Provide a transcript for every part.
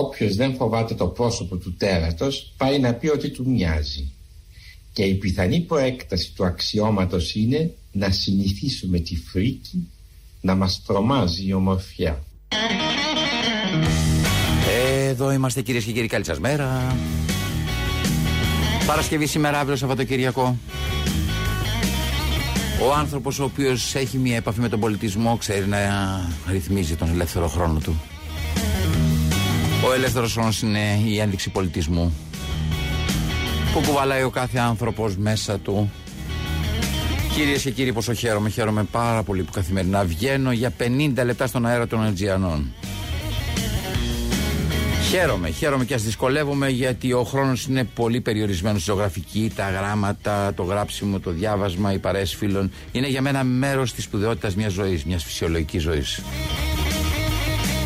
Όποιος δεν φοβάται το πρόσωπο του τέρατος πάει να πει ότι του μοιάζει. Και η πιθανή προέκταση του αξιώματος είναι να συνηθίσουμε τη φρίκη να μας τρομάζει η ομορφιά. Εδώ είμαστε κυρίες και κύριοι καλή σας μέρα Παρασκευή σήμερα αύριο Σαββατοκυριακό Ο άνθρωπος ο οποίος έχει μια επαφή με τον πολιτισμό ξέρει να ρυθμίζει τον ελεύθερο χρόνο του Ο ελεύθερος χρόνος είναι η ένδειξη πολιτισμού που κουβαλάει ο κάθε άνθρωπος μέσα του Κυρίες και κύριοι, πόσο χαίρομαι. Χαίρομαι πάρα πολύ που καθημερινά βγαίνω για 50 λεπτά στον αέρα των Αιτζιανών. Χαίρομαι, χαίρομαι και ας δυσκολεύομαι γιατί ο χρόνος είναι πολύ περιορισμένος. Ζωγραφική, τα γράμματα, το γράψιμο, το διάβασμα, οι παρέες φίλων. Είναι για μένα μέρος της σπουδαιότητας μιας ζωής, μιας φυσιολογικής ζωής.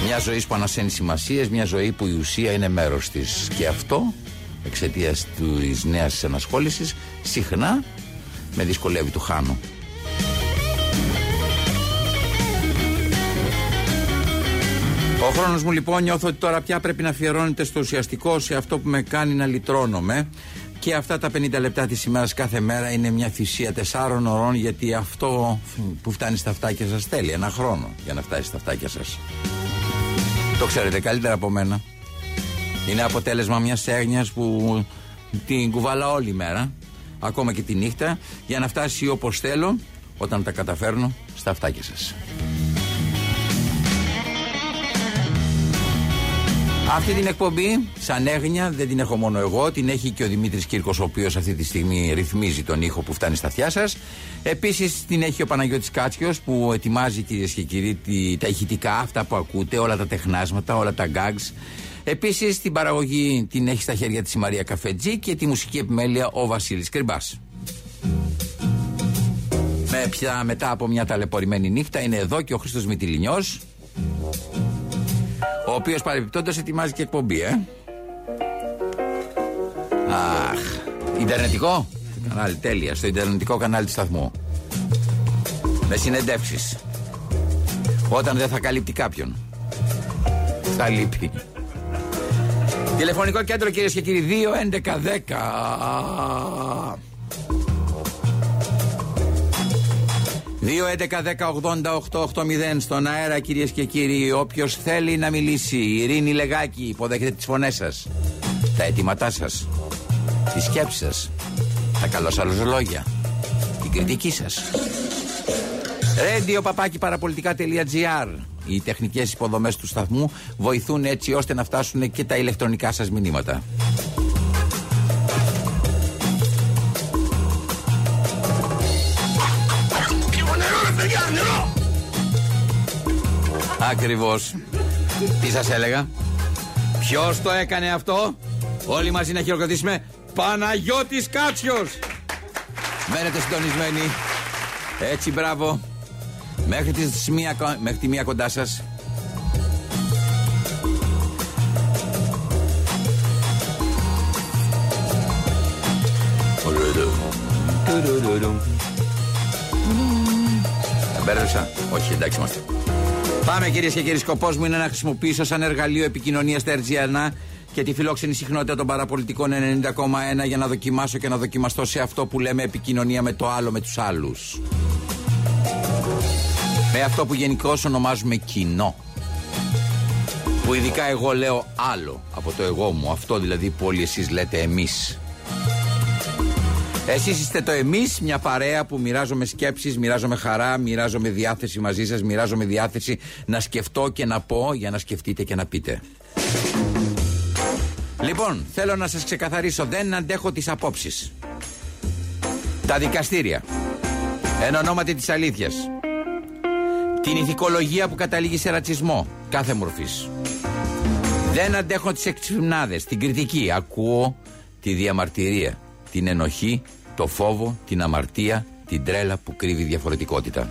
Μια ζωή που ανασένει σημασίες, μια ζωή που η ουσία είναι μέρος της. Και αυτό εξαιτίας της νέας ενασχόλησης συχνά με δυσκολεύει του χάνω. Ο χρόνος μου λοιπόν νιώθω ότι τώρα πια πρέπει να αφιερώνεται στο ουσιαστικό, σε αυτό που με κάνει να λυτρώνομαι. Και αυτά τα 50 λεπτά της ημέρας κάθε μέρα είναι μια θυσία 4 ωρών, γιατί αυτό που φτάνει στα αυτάκια σας θέλει ένα χρόνο για να φτάσει στα αυτάκια σας. Το ξέρετε καλύτερα από μένα. Είναι αποτέλεσμα μιας έγνοιας που την κουβάλα όλη μέρα ακόμα και τη νύχτα, για να φτάσει όπως θέλω, όταν τα καταφέρνω, στα αυτάκια σας. Αυτή την εκπομπή, σαν έγνοια, δεν την έχω μόνο εγώ, την έχει και ο Δημήτρης Κύρκος, ο οποίος αυτή τη στιγμή ρυθμίζει τον ήχο που φτάνει στα αυτιά σας. Επίσης την έχει ο Παναγιώτης Κάτσιος, που ετοιμάζει κυρίες και κύριοι τα ηχητικά, αυτά που ακούτε, όλα τα τεχνάσματα, όλα τα gags. Επίσης την παραγωγή την έχει στα χέρια της η Μαρία Καφετζή και τη μουσική επιμέλεια ο Βασίλης Κρυμπάς. Με πια μετά από μια ταλαιπωρημένη νύχτα είναι εδώ και ο Χρήστος Μητυλινιό. Ο οποίος παρεμπιπτόντως ετοιμάζει και εκπομπή, ε. Αχ. Ιντερνετικό; Κανάλι, τέλεια. Στο Ιντερνετικό κανάλι του σταθμού. Με συνεντεύξεις. Όταν δεν θα καλύπτει κάποιον. Θα λείπει. Τηλεφωνικό κέντρο κυρίες και κύριοι 2 11 10. 2-11-10-80-8-8-0 στον αέρα κυρίες και κύριοι. Όποιος θέλει να μιλήσει, η Ειρήνη Λεγάκη, υποδέχεται τις φωνές σας, τα αιτήματά σας, τη σκέψη σας, τα καλώς λόγια, την κριτική σας. Radio παπάκι παραπολιτικά.gr οι τεχνικές υποδομές του σταθμού βοηθούν έτσι ώστε να φτάσουν και τα ηλεκτρονικά σας μηνύματα. Ακριβώς. Τι σας έλεγα; Ποιος το έκανε αυτό; Όλοι μαζί να χειροκροτήσουμε Παναγιώτης Κάτσιος. Μένετε συντονισμένοι. Έτσι μπράβο. Μέχρι, τις μία, μέχρι τη μία κοντά σας Μπέρδεψα. Όχι, εντάξει είμαστε. Πάμε κυρίες και κύριοι. Σκοπός μου είναι να χρησιμοποιήσω σαν εργαλείο επικοινωνίας τα RGNA και τη φιλόξενη συχνότητα των παραπολιτικών 90,1 για να δοκιμάσω και να δοκιμαστώ σε αυτό που λέμε επικοινωνία με το άλλο, με τους άλλους. Με αυτό που γενικώ ονομάζουμε κοινό. Που ειδικά εγώ λέω άλλο από το εγώ μου. Αυτό δηλαδή που όλοι εσείς λέτε εμείς. Εσείς είστε το εμείς, μια παρέα που μοιράζομαι σκέψεις, μοιράζομαι χαρά, μοιράζομαι διάθεση μαζί σας, μοιράζομαι διάθεση να σκεφτώ και να πω για να σκεφτείτε και να πείτε. Λοιπόν, θέλω να σας ξεκαθαρίσω, δεν αντέχω τις απόψεις. Τα δικαστήρια. Εν ονόματι της αλήθειας την ηθικολογία που καταλήγει σε ρατσισμό κάθε μορφής. Δεν αντέχω τις εξυπνάδες, την κριτική. Ακούω τη διαμαρτυρία, την ενοχή, το φόβο, την αμαρτία, την τρέλα που κρύβει διαφορετικότητα.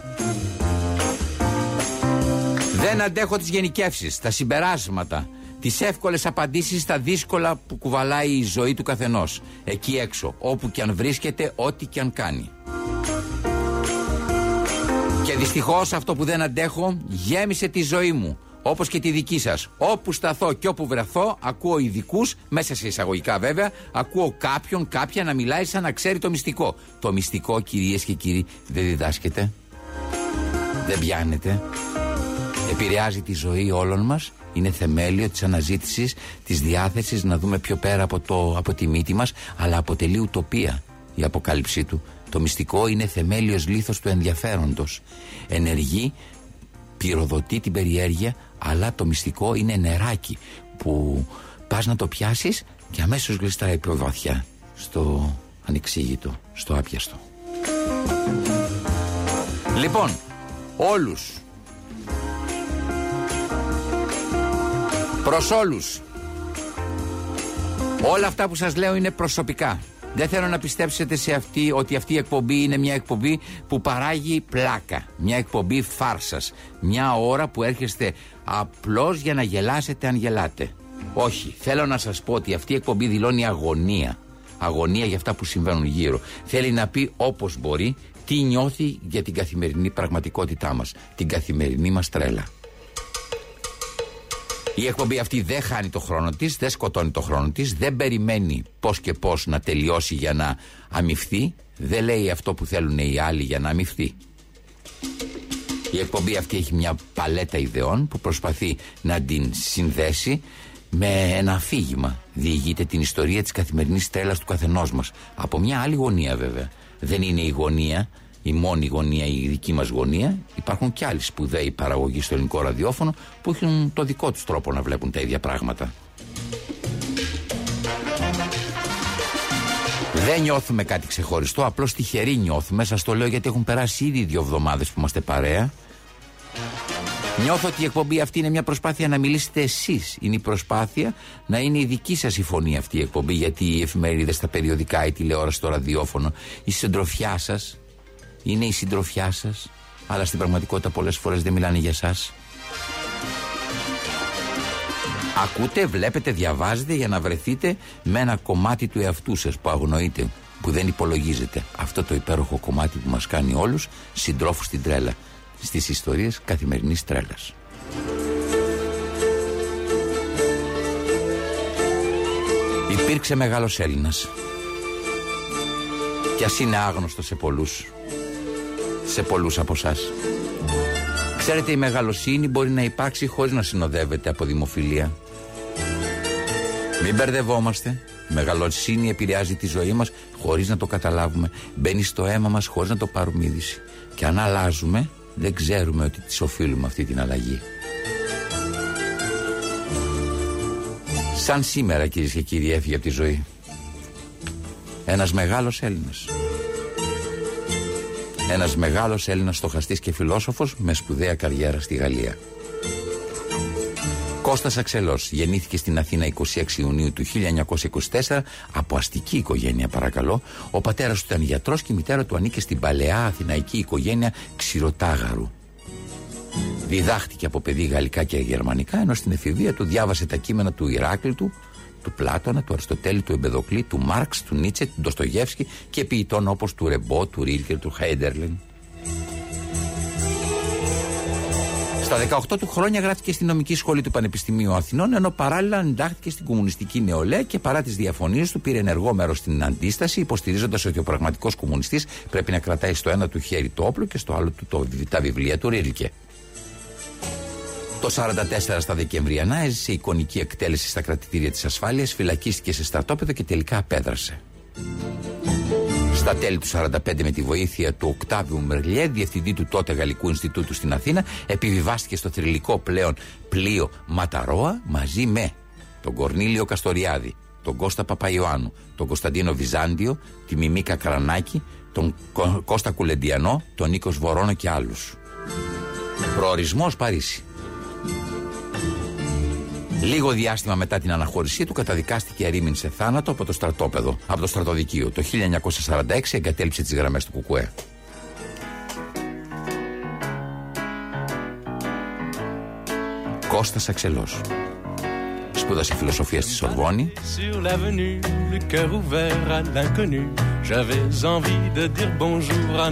Δεν αντέχω τις γενικεύσεις, τα συμπεράσματα, τις εύκολες απαντήσεις στα δύσκολα που κουβαλάει η ζωή του καθενός. Εκεί έξω, όπου και αν βρίσκεται, ό,τι και αν κάνει. Και δυστυχώς αυτό που δεν αντέχω γέμισε τη ζωή μου. Όπως και τη δική σας. Όπου σταθώ και όπου βρεθώ, ακούω ειδικούς, μέσα σε εισαγωγικά βέβαια, ακούω κάποιον, κάποια να μιλάει σαν να ξέρει το μυστικό. Το μυστικό, κυρίες και κύριοι, δεν διδάσκεται. Δεν πιάνεται. Επηρεάζει τη ζωή όλων μας. Είναι θεμέλιο της αναζήτησης, της διάθεσης να δούμε πιο πέρα από, το, από τη μύτη μας, αλλά αποτελεί ουτοπία η αποκάλυψή του. Το μυστικό είναι θεμέλιος λίθος του ενδιαφέροντος. Ενεργεί, πυροδοτεί την περιέργεια, αλλά το μυστικό είναι νεράκι που πας να το πιάσεις και αμέσως γλιστράει πιο βαθιά στο ανεξήγητο, στο άπιαστο. Λοιπόν, όλους. Προς όλους. Όλα αυτά που σας λέω είναι προσωπικά δεν θέλω να πιστέψετε σε αυτή ότι αυτή η εκπομπή είναι μια εκπομπή που παράγει πλάκα. Μια εκπομπή φάρσας. Μια ώρα που έρχεστε απλώς για να γελάσετε αν γελάτε. Όχι. Θέλω να σας πω ότι αυτή η εκπομπή δηλώνει αγωνία. Αγωνία για αυτά που συμβαίνουν γύρω. Θέλει να πει όπως μπορεί τι νιώθει για την καθημερινή πραγματικότητά μας. Την καθημερινή μας τρέλα. Η εκπομπή αυτή δεν χάνει το χρόνο της, δεν σκοτώνει το χρόνο της, δεν περιμένει πώς και πώς να τελειώσει για να αμυφθεί, δεν λέει αυτό που θέλουν οι άλλοι για να αμυφθεί. Η εκπομπή αυτή έχει μια παλέτα ιδεών που προσπαθεί να την συνδέσει με ένα αφήγημα. Διηγείται την ιστορία της καθημερινής τρέλας του καθενός μας. Από μια άλλη γωνία βέβαια. Δεν είναι η γωνία η μόνη γωνία, η δική μας γωνία. Υπάρχουν και άλλοι σπουδαίοι παραγωγοί στο ελληνικό ραδιόφωνο που έχουν το δικό τους τρόπο να βλέπουν τα ίδια πράγματα. Δεν νιώθουμε κάτι ξεχωριστό, απλώς τυχεροί νιώθουμε. Σας το λέω γιατί έχουν περάσει ήδη δύο εβδομάδες που είμαστε παρέα. Νιώθω ότι η εκπομπή αυτή είναι μια προσπάθεια να μιλήσετε εσείς. Είναι η προσπάθεια να είναι η δική σας η φωνή αυτή η εκπομπή. Γιατί οι εφημερίδες, τα περιοδικά, η τηλεόραση, το ραδιόφωνο, η συντροφιά σας, είναι η συντροφιά σας, αλλά στην πραγματικότητα πολλές φορές δεν μιλάνε για εσά. Ακούτε, βλέπετε, διαβάζετε για να βρεθείτε με ένα κομμάτι του εαυτού σας που αγνοείτε, που δεν υπολογίζετε. Αυτό το υπέροχο κομμάτι που μας κάνει όλους συντρόφους στην τρέλα. Στις ιστορίες καθημερινής τρέλας. Υπήρξε μεγάλος Έλληνας κι ας είναι άγνωστο σε πολλούς σε πολλούς από εσάς. Ξέρετε η μεγαλοσύνη μπορεί να υπάρξει χωρίς να συνοδεύεται από δημοφιλία. Μην μπερδευόμαστε. Η μεγαλοσύνη επηρεάζει τη ζωή μας χωρίς να το καταλάβουμε. Μπαίνει στο αίμα μας χωρίς να το πάρουμε είδηση. Και αν αλλάζουμε δεν ξέρουμε ότι της οφείλουμε αυτή την αλλαγή. Σαν σήμερα κυρίες και κύριοι έφυγε από τη ζωή. Ένας μεγάλος Έλληνας. Ένας μεγάλος Έλληνας στοχαστής και φιλόσοφος με σπουδαία καριέρα στη Γαλλία. Κώστας Αξελός γεννήθηκε στην Αθήνα 26 Ιουνίου του 1924 από αστική οικογένεια παρακαλώ. Ο πατέρας του ήταν γιατρός και η μητέρα του ανήκε στην παλαιά αθηναϊκή οικογένεια Ξηροτάγαρου. Διδάχτηκε από παιδί γαλλικά και γερμανικά ενώ στην εφηβεία του διάβασε τα κείμενα του Ηράκλειτου του Πλάτωνα, του Αριστοτέλη, του Εμπεδοκλή, του Μάρξ, του Νίτσε, του Ντοστογεύσκη και ποιητών όπως του Ρεμπό, του Ρίλκερ, του Χέιντερλεν. Στα 18 του χρόνια γράφτηκε στην νομική σχολή του Πανεπιστημίου Αθηνών, ενώ παράλληλα εντάχθηκε στην κομμουνιστική νεολαία και παρά τις διαφωνίες του πήρε ενεργό μέρος στην αντίσταση, υποστηρίζοντας ότι ο πραγματικός κομμουνιστής πρέπει να κρατάει στο ένα του χέρι το όπλο και στο άλλο του το, τα βιβλία του Ρίλκε. Το 44 στα Δεκεμβριανά έζησε εικονική εκτέλεση στα κρατητήρια της ασφάλειας, φυλακίστηκε σε στρατόπεδο και τελικά απέδρασε. Στα τέλη του 45 με τη βοήθεια του Οκτάβιου Μερλιέ, διευθυντή του τότε Γαλλικού Ινστιτούτου στην Αθήνα, επιβιβάστηκε στο θρηλυκό πλέον πλοίο Ματαρόα μαζί με τον Κορνίλιο Καστοριάδη, τον Κώστα Παπαϊωάννου, τον Κωνσταντίνο Βυζάντιο, τη Μιμίκα Καρανάκη, τον Κώστα Κουλεντιανό, τον Νίκος Βορόνο και άλλους. Προορισμός Παρίσι. Λίγο διάστημα μετά την αναχώρησή του καταδικάστηκε ερήμην σε θάνατο από το στρατόπεδο, από το στρατοδικείο. Το 1946 εγκατέλειψε τις γραμμές του Κουκουέ. Κώστας Αξελός. Σπούδασε φιλοσοφία στη Σορβόνη.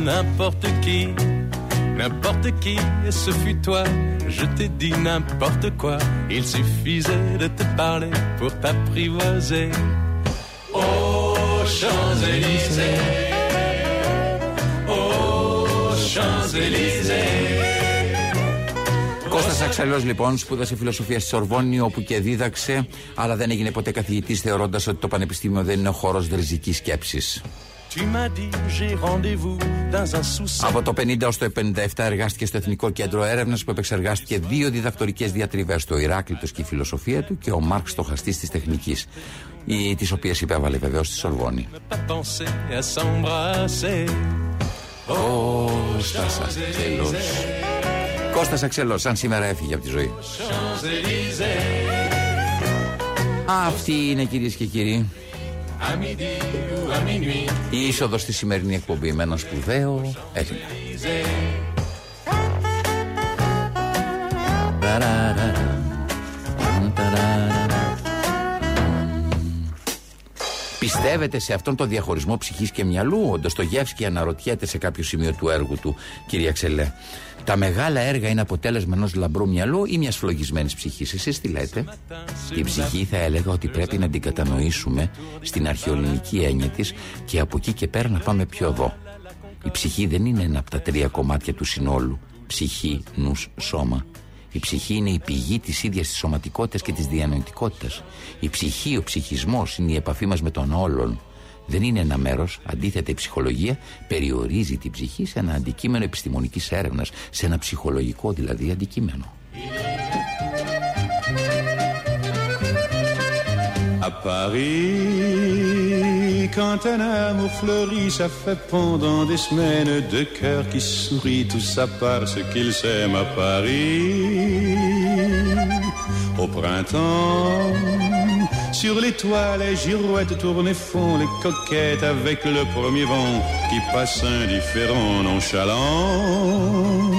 n'importe qui, et ce fut toi. Je t'ai dit n'importe quoi, il suffisait de te parler pour t'apprivoiser. Aux Champs-Élysées, aux Champs-Élysées. Κώστας Αξελός λοιπόν σπούδασε φιλοσοφία στη Σορβόνη όπου και δίδαξε αλλά δεν έγινε ποτέ καθηγητής θεωρώντας ότι το πανεπιστήμιο δεν είναι ο χώρος δριζικής σκέψης. Από το 50 έως το 57 εργάστηκε στο Εθνικό Κέντρο Έρευνας που επεξεργάστηκε δύο διδακτορικές διατριβές, το Ηράκλειτος και η φιλοσοφία του και ο Μάρξ στοχαστής της τεχνικής, τις οποίες υπέβαλε βεβαίως στη Σορβόνη. Κώστας Αξελός. Κώστας Αξελός, σαν σήμερα έφυγε από τη ζωή. Αυτή είναι κυρίες και κύριοι η είσοδος στη σημερινή εκπομπή με ένα σπουδαίο Έλληνα. Πιστεύετε σε αυτόν τον διαχωρισμό ψυχής και μυαλού. Ο Ντοστογεύσκη αναρωτιέται σε κάποιο σημείο του έργου του, κυρία Ξελέ; Τα μεγάλα έργα είναι αποτέλεσμα ενός λαμπρού μυαλού ή μιας φλογισμένης ψυχής. Εσείς τι λέτε; Την ψυχή θα έλεγα ότι πρέπει να την κατανοήσουμε στην αρχαιολινική έννοια της και από εκεί και πέρα να πάμε πιο εδώ. Η ψυχή δεν είναι ένα από τα τρία κομμάτια του συνόλου. Ψυχή, νους, σώμα. Η ψυχή είναι η πηγή της ίδιας της σωματικότητας και της διανοητικότητας. Η ψυχή, ο ψυχισμός είναι η επαφή μας με τον όλον. Δεν είναι ένα μέρος. Αντίθετα, η ψυχολογία περιορίζει την ψυχή σε ένα αντικείμενο επιστημονικής έρευνας, σε ένα ψυχολογικό δηλαδή αντικείμενο. À Paris, quand un amour fleurit, ça fait pendant des semaines deux cœurs qui sourient, tout ça parce qu'ils s'aiment à Paris. Au printemps, sur les toits, les girouettes tournent et font les coquettes avec le premier vent qui passe indifférent, nonchalant.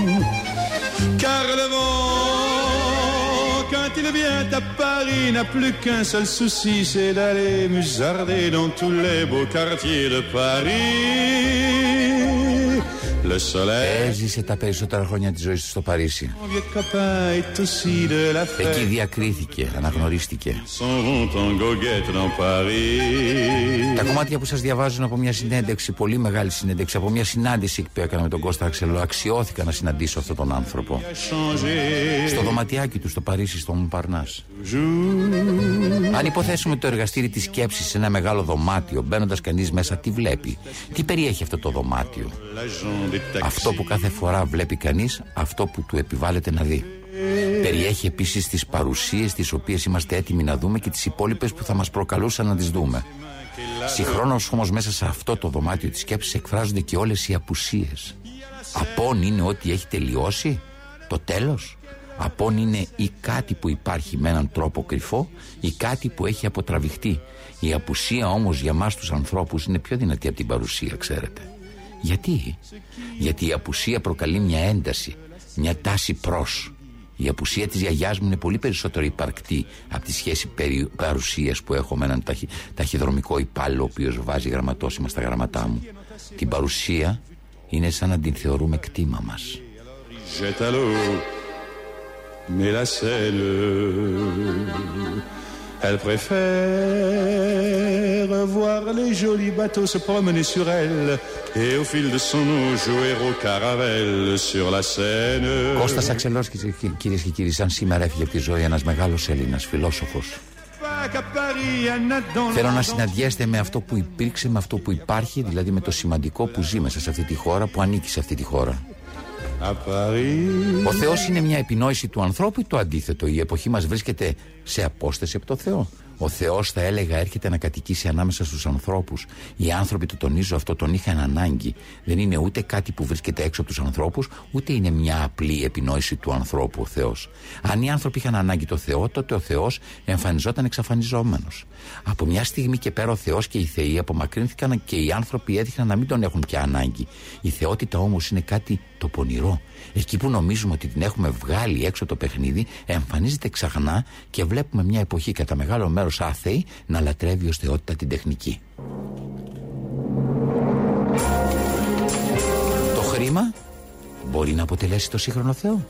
Car le vent, quand il vient à Paris, n'a plus qu'un seul souci, c'est d'aller musarder dans tous les beaux quartiers de Paris. Le soleil, Έζησε τα περισσότερα χρόνια της ζωής του στο Παρίσι. mon vieux copain est aussi de la Εκεί fête. διακρίθηκε, αναγνωρίστηκε. S'en vont en goguette dans Paris. Τα κομμάτια που σας διαβάζουν από μια συνέντευξη, πολύ μεγάλη συνέντευξη, από μια συνάντηση που έκανα με τον Κώστα Αξελό, αξιώθηκα να συναντήσω αυτόν τον άνθρωπο. Changer Στο δωματιάκι του στο Παρίσι, στο Μουπαρνά. jour. Αν υποθέσουμε το εργαστήρι της σκέψης σε ένα μεγάλο δωμάτιο, μπαίνοντας κανείς μέσα, τι βλέπει. Τι περιέχει αυτό το δωμάτιο; L'agent des taxis. Αυτό που κάθε φορά βλέπει κανείς, αυτό που του επιβάλλεται να δει. Περιέχει επίσης τις παρουσίες τις οποίες είμαστε έτοιμοι να δούμε και τις υπόλοιπες που θα μας προκαλούσαν να τις δούμε. Συγχρόνως όμως μέσα σε αυτό το δωμάτιο της σκέψης εκφράζονται και όλες οι απουσίες. Απόν είναι ότι έχει τελειώσει, το τέλος. Απόν είναι ή κάτι που υπάρχει με έναν τρόπο κρυφό ή κάτι που έχει αποτραβηχτεί. Η απουσία όμως για μας τους ανθρώπους είναι πιο δυνατή από την παρουσία, ξέρετε. Γιατί; Γιατί η απουσία προκαλεί μια ένταση, μια τάση προς. Η απουσία της γιαγιάς μου είναι πολύ περισσότερο υπαρκτή από τη σχέση περι... παρουσίας που έχω με έναν ταχυ... ταχυδρομικό υπάλληλο ο οποίος βάζει γραμματόσημα στα γραμματά μου. Την παρουσία είναι σαν να την θεωρούμε κτήμα μας. jette à l'eau. Mais la Seine, elle préfère voir les jolis bateaux se promener sur elle et au fil de son eau jouer au caravelle sur la Seine. Κώστας Αξελός κυρίες και κύριοι σαν σήμερα έφυγε από τη ζωή ένας μεγάλος Έλληνας φιλόσοφος Pas qu'à Paris, un nat dans Θέλω le να συναντιέστε με αυτό που υπήρξε, με αυτό που υπάρχει, δηλαδή με το σημαντικό που ζει μέσα σε αυτή τη χώρα, που ανήκει σε αυτή τη χώρα. À Paris. Ο Θεός είναι μια επινόηση του ανθρώπου ή το αντίθετο; Η εποχή μας βρίσκεται σε απόσταση από το Θεό; Ο Θεός, θα έλεγα, έρχεται να κατοικήσει ανάμεσα στους ανθρώπους. Οι άνθρωποι, το τονίζω αυτό, τον είχαν ανάγκη. Δεν είναι ούτε κάτι που βρίσκεται έξω από τους ανθρώπους, ούτε είναι μια απλή επινόηση του ανθρώπου ο Θεός. Αν οι άνθρωποι είχαν ανάγκη το Θεό, τότε ο Θεός εμφανιζόταν εξαφανιζόμενος. Από μια στιγμή και πέρα ο Θεός και οι Θεοί απομακρύνθηκαν και οι άνθρωποι έδειχναν να μην τον έχουν πια ανάγκη. Η θεότητα όμως είναι κάτι το πονηρό. Εκεί που νομίζουμε ότι την έχουμε βγάλει έξω το παιχνίδι, εμφανίζεται ξαχνά και βλέπουμε μια εποχή κατά μεγάλο μέρος άθεη να λατρεύει ως θεότητα την τεχνική. Το χρήμα μπορεί μπορεί να αποτελέσει το σύγχρονο Θεό.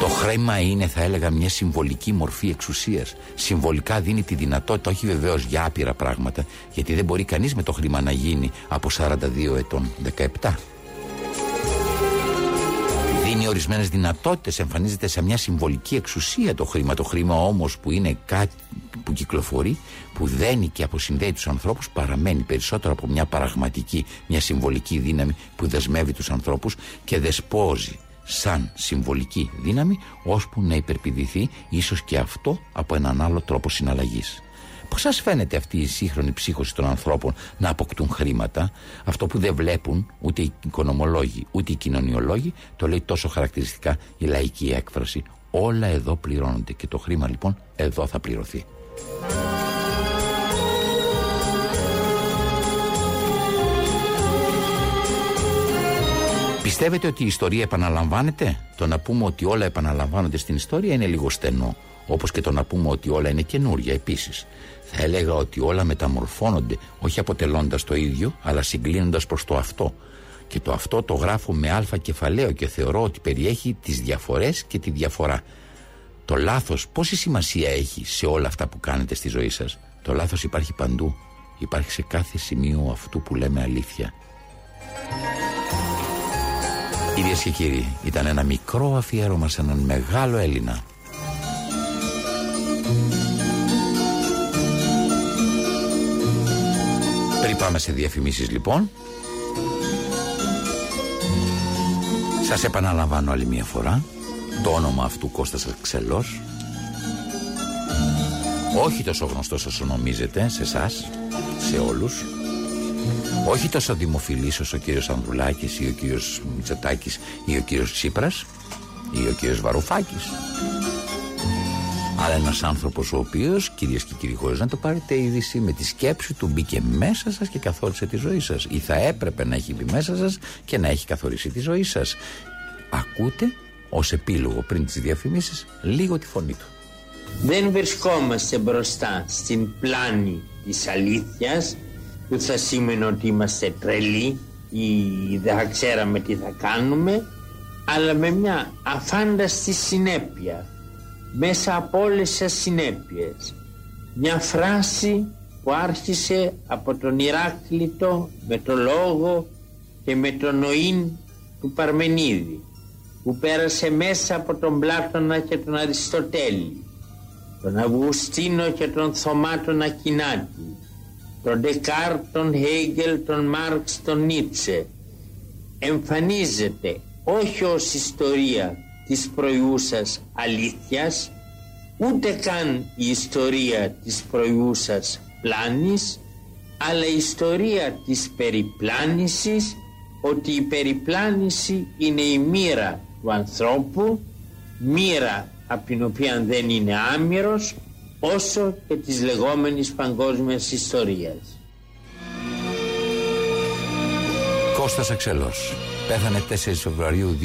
Το χρέμα είναι, θα έλεγα, μια συμβολική μορφή εξουσίας. Συμβολικά δίνει τη δυνατότητα, όχι βεβαίως για άπειρα πράγματα, γιατί δεν μπορεί κανείς με το χρήμα να γίνει από 42 ετών, 17 δίνει ορισμένες δυνατότητες, εμφανίζεται σε μια συμβολική εξουσία το χρήμα. Το χρήμα όμως που είναι κάτι που κυκλοφορεί, που δένει και αποσυνδέει τους ανθρώπους, παραμένει περισσότερο από μια πραγματική, μια συμβολική δύναμη που δεσμεύει τους ανθρώπους και δεσπόζει σαν συμβολική δύναμη, ώσπου να υπερπηδηθεί ίσως και αυτό από έναν άλλο τρόπο συναλλαγής. Πώς σας φαίνεται αυτή η σύγχρονη ψύχωση των ανθρώπων να αποκτούν χρήματα, αυτό που δεν βλέπουν ούτε οι οικονομολόγοι ούτε οι κοινωνιολόγοι, το λέει τόσο χαρακτηριστικά η λαϊκή έκφραση. Όλα εδώ πληρώνονται και το χρήμα λοιπόν εδώ θα πληρωθεί. Πιστεύετε ότι η ιστορία επαναλαμβάνεται; Το να πούμε ότι όλα επαναλαμβάνονται στην ιστορία είναι λίγο στενό. Όπως και το να πούμε ότι όλα είναι καινούρια επίσης. Θα έλεγα ότι όλα μεταμορφώνονται όχι αποτελώντας το ίδιο αλλά συγκλίνοντας προς το αυτό και το αυτό το γράφω με αλφα κεφαλαίο και θεωρώ ότι περιέχει τις διαφορές και τη διαφορά. Το λάθος πόση σημασία έχει σε όλα αυτά που κάνετε στη ζωή σας; Το λάθος υπάρχει παντού. Υπάρχει σε κάθε σημείο αυτού που λέμε αλήθεια. Κυρίες και κύριοι, ήταν ένα μικρό αφιέρωμα σε έναν μεγάλο Έλληνα πάμε σε διαφημίσεις λοιπόν. Σας επαναλαμβάνω άλλη μια φορά. Το όνομα αυτού Κώστας Αξελός Όχι τόσο γνωστός όσο νομίζετε Σε εσάς, σε όλους. Όχι τόσο δημοφιλής όσο ο κύριος Ανδρουλάκης ή ο κύριος Μητσοτάκης ή ο κύριος Τσίπρας ή ο κύριος Βαρουφάκης αλλά ένας άνθρωπος ο οποίος, κυρίες και κύριοι, χωρίς να το πάρετε είδηση, με τη σκέψη του μπήκε μέσα σας και καθόρισε τη ζωή σας. Ή θα έπρεπε να έχει μπει μέσα σας και να έχει καθορίσει τη ζωή σας. Ακούτε ως επίλογο πριν τις διαφημίσεις λίγο τη φωνή του. Δεν βρισκόμαστε μπροστά στην πλάνη της αλήθειας που θα σήμαινε ότι είμαστε τρελοί ή δεν θα ξέραμε τι θα κάνουμε αλλά με μια αφάνταστη συνέπεια μέσα από όλες τις συνέπειες. Μια φράση που άρχισε από τον Ηράκλειτο με το λόγο και με τον νοήν του Παρμενίδη που πέρασε μέσα από τον Πλάτωνα και τον Αριστοτέλη τον Αυγουστίνο και τον Θωμά τον Ακινάτη τον Ντεκάρ, τον Χέγγελ, τον Μάρξ, τον Νίτσε. Εμφανίζεται όχι ως ιστορία της προϊούσας αλήθειας ούτε καν η ιστορία της προϊούσας πλάνης αλλά η ιστορία της περιπλάνησης ότι η περιπλάνηση είναι η μοίρα του ανθρώπου μοίρα από την οποία δεν είναι άμυρος όσο και της λεγόμενης παγκόσμιας ιστορίας. Κώστας Αξελός Πέθανε 4 Φεβρουαρίου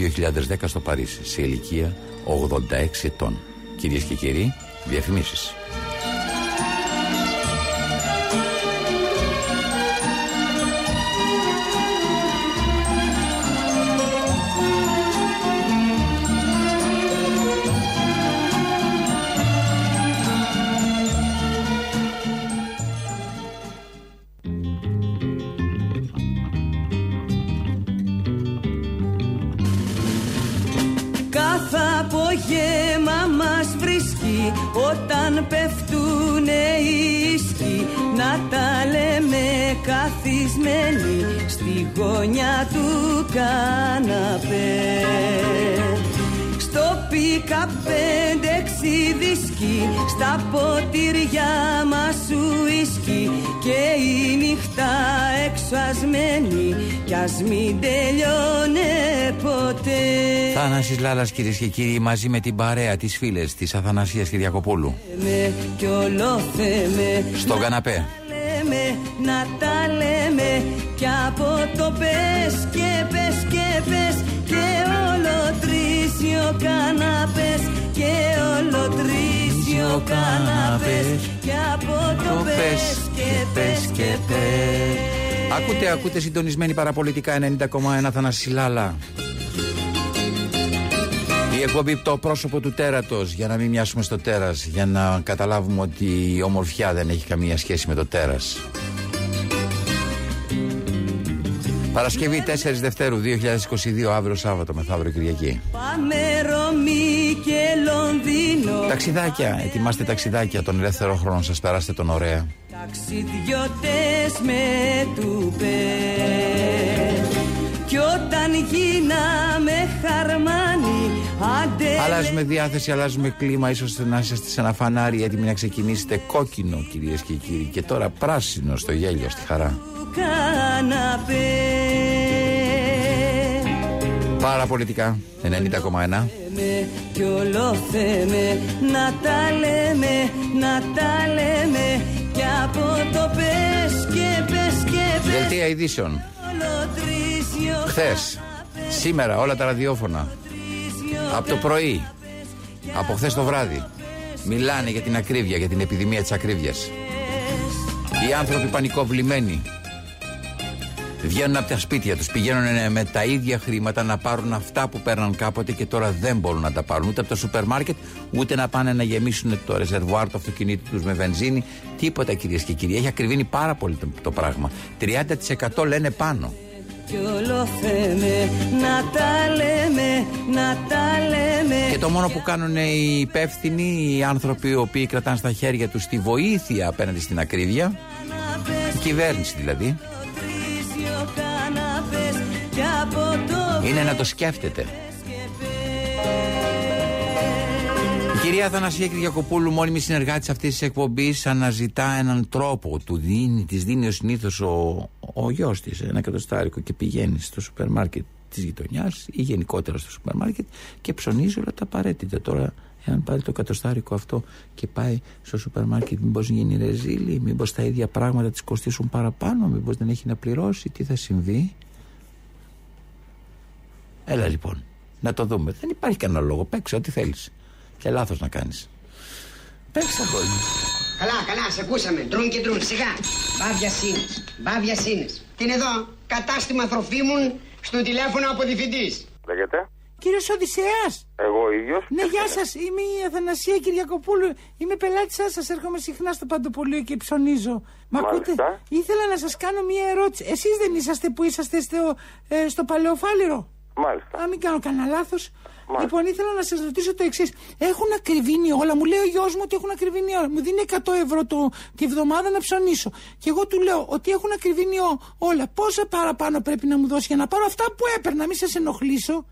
2010 στο Παρίσι σε ηλικία 86 ετών. Κυρίες και κύριοι, διαφημίσεις. Γωνιά του καναπέ. Στο πίκα πέντε δίσκοι στα ποτήρια μας σου ίσκι. Και η νύχτα εξασμένη κι ας μην τελειώνε ποτέ. Θάνασης Λάλας κυρίες και κύριοι μαζί με την παρέα της φίλες της Αθανασίας Κυριακοπούλου. Στον καναπέ να τα λέμε κι από το πες και πες και πες και όλο τρεις ο καναπές και όλο τρεις ο καναπές και από το πες και πες και πες Ακούτε, ακούτε συντονισμένη παραπολιτικά 90,1 Θανασιλάλα. Η εκπομπή το πρόσωπο του τέρατος για να μην μοιάσουμε στο τέρας για να καταλάβουμε ότι η ομορφιά δεν έχει καμία σχέση με το τέρας. Παρασκευή 4 Δευτέρου 2022, αύριο Σάββατο, μεθαύριο Κυριακή. Πάμε Ρώμη και Λονδίνο. Ταξιδάκια, ετοιμάστε ταξιδάκια τον ελεύθερο χρόνο σας, περάστε τον ωραία. Ταξιδιώτες με τουπέ. Κι όταν γίναμε χαρμάνι, άντε. Αλλάζουμε διάθεση, αλλάζουμε κλίμα, ίσως να είσαστε σε ένα φανάρι έτοιμοι να ξεκινήσετε κόκκινο κυρίες και κύριοι και τώρα πράσινο στο γέλιο, στη χαρά. καναπέ. Πάρα πολιτικά, 90,1. Λέμε κι όλο θέμε να τα λέμε, να τα λέμε κι από το πες και πες και πες Δελτία ειδήσεων. Όλο τρίσιο Χθες, σήμερα, όλα τα ραδιόφωνα. Από το πρωί, από χθες το βράδυ. Μιλάνε για την ακρίβεια, για την επιδημία της ακρίβειας. Οι άνθρωποι πανικοβλημένοι. Βγαίνουν από τα σπίτια τους, πηγαίνουν με τα ίδια χρήματα να πάρουν αυτά που παίρναν κάποτε και τώρα δεν μπορούν να τα πάρουν ούτε από το σούπερ μάρκετ, ούτε να πάνε να γεμίσουν το ρεζερβουάρ του αυτοκινήτου τους με βενζίνη. Τίποτα κυρίες και κύριοι. Έχει ακριβήνει πάρα πολύ το, το πράγμα. 30% λένε πάνω. κι όλο θέμε να τα λέμε, να τα λέμε Και το μόνο που κάνουν οι υπεύθυνοι, οι άνθρωποι οι οποίοι κρατάνε στα χέρια τους τη βοήθεια απέναντι στην ακρίβεια, η κυβέρνηση δηλαδή, είναι να το σκέφτεται. Η κυρία Θανασία Κυριακοπούλου, μόνιμη συνεργάτη αυτής της εκπομπής, αναζητά έναν τρόπο. Του δίνει, της δίνει ο συνήθως ο, ο γιος της ένα εκατοστάρικο και πηγαίνει στο σούπερ μάρκετ της γειτονιάς ή γενικότερα στο σούπερ μάρκετ και ψωνίζει όλα τα απαραίτητα. Τώρα, εάν πάρει το εκατοστάρικο αυτό και πάει στο σούπερ μάρκετ, μήπως γίνει ρεζίλη, μήπως τα ίδια πράγματα της κοστίσουν παραπάνω, μήπως δεν έχει να πληρώσει, τι θα συμβεί; Έλα λοιπόν, να το δούμε. Δεν υπάρχει κανένα λόγο. Παίξε ό,τι θέλεις. Και λάθος να κάνεις. Παίξε αγόρι μου. Καλά, καλά, σε ακούσαμε. Ντρούν και ντρούν, σιγά. Μπάβια σύνες. Μπάβια σύνες. Τι είναι εδώ, κατάστημα τροφίμων στο τηλέφωνο από διευθυντής. Λέγεται. Κύριος Οδυσσέας. Εγώ ίδιος. Ναι, γεια σας. Είμαι η Αθανασία Κυριακοπούλου. Είμαι πελάτης σας. Σας έρχομαι συχνά στο παντοπολείο και ψωνίζω. Μα ακούτε, Μάλιστα. ήθελα να σας κάνω μία ερώτηση. Εσείς δεν είσαστε που είσαστε στο, ε, στο παλαιοφάλιρο. Μάλιστα. Αν μην κάνω κανένα λάθος. Μάλιστα. Λοιπόν, ήθελα να σας ρωτήσω το εξής. Έχουν ακριβήνει όλα. Μου λέει ο γιος μου ότι έχουν ακριβήνει όλα. Μου δίνει 100 ευρώ το, τη βδομάδα να ψωνίσω. Και εγώ του λέω ότι έχουν ακριβήνει ο- όλα. Πόσα παραπάνω πρέπει να μου δώσει για να πάρω αυτά που έπαιρνα, μην σας ενοχλήσω.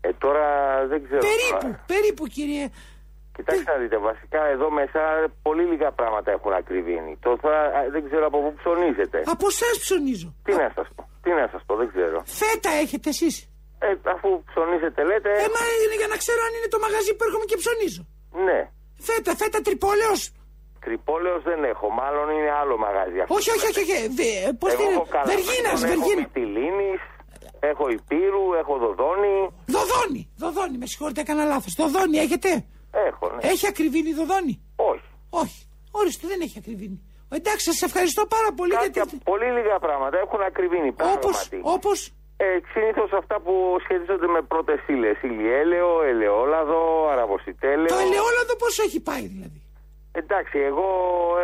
Ε, τώρα δεν ξέρω. Περίπου, τώρα. περίπου κύριε. Κοιτάξτε να δείτε, βασικά εδώ μέσα πολύ λίγα πράγματα έχουν ακριβήνει. Το θα, α, δεν ξέρω από πού ψωνίζετε. Από εσάς ψωνίζω. Τι να σας πω, τι να σας πω, δεν ξέρω. Φέτα έχετε εσείς. Ε, αφού ψωνίζετε λέτε, Ε, μα είναι για να ξέρω αν είναι το μαγαζί που έρχομαι και ψωνίζω. ναι. Φέτα, φέτα τρυπόλεως. Τρυπόλεως δεν έχω, μάλλον είναι άλλο μαγαζί αυτό. Όχι, όχι, όχι. όχι. Πώς Εγώ την. έχω καλά. Βεργίνας, Έχω Βεργίνα. Μυτιλίνης, έχω Υπήρου, έχω Δοδόνη. Δοδόνη, δοδόνη, με συγχωρείτε, έκανα λάθος. Δοδόνη έχετε; Έχω, ναι. Έχει ακριβήνει δοδόνη. Όχι. Όχι. Ορίστε, δεν έχει ακριβήνει. Εντάξει, σας ευχαριστώ πάρα πολύ Κάποια γιατί. πολύ λίγα πράγματα έχουν ακριβήνει Όπως. πράγματι. Όπω. Ε, Συνήθως αυτά που σχετίζονται με πρώτες ύλες. Ηλιέλαιο, ελαιόλαδο, αραβοσιτέλαιο. Το ελαιόλαδο πόσο έχει πάει δηλαδή; Εντάξει, εγώ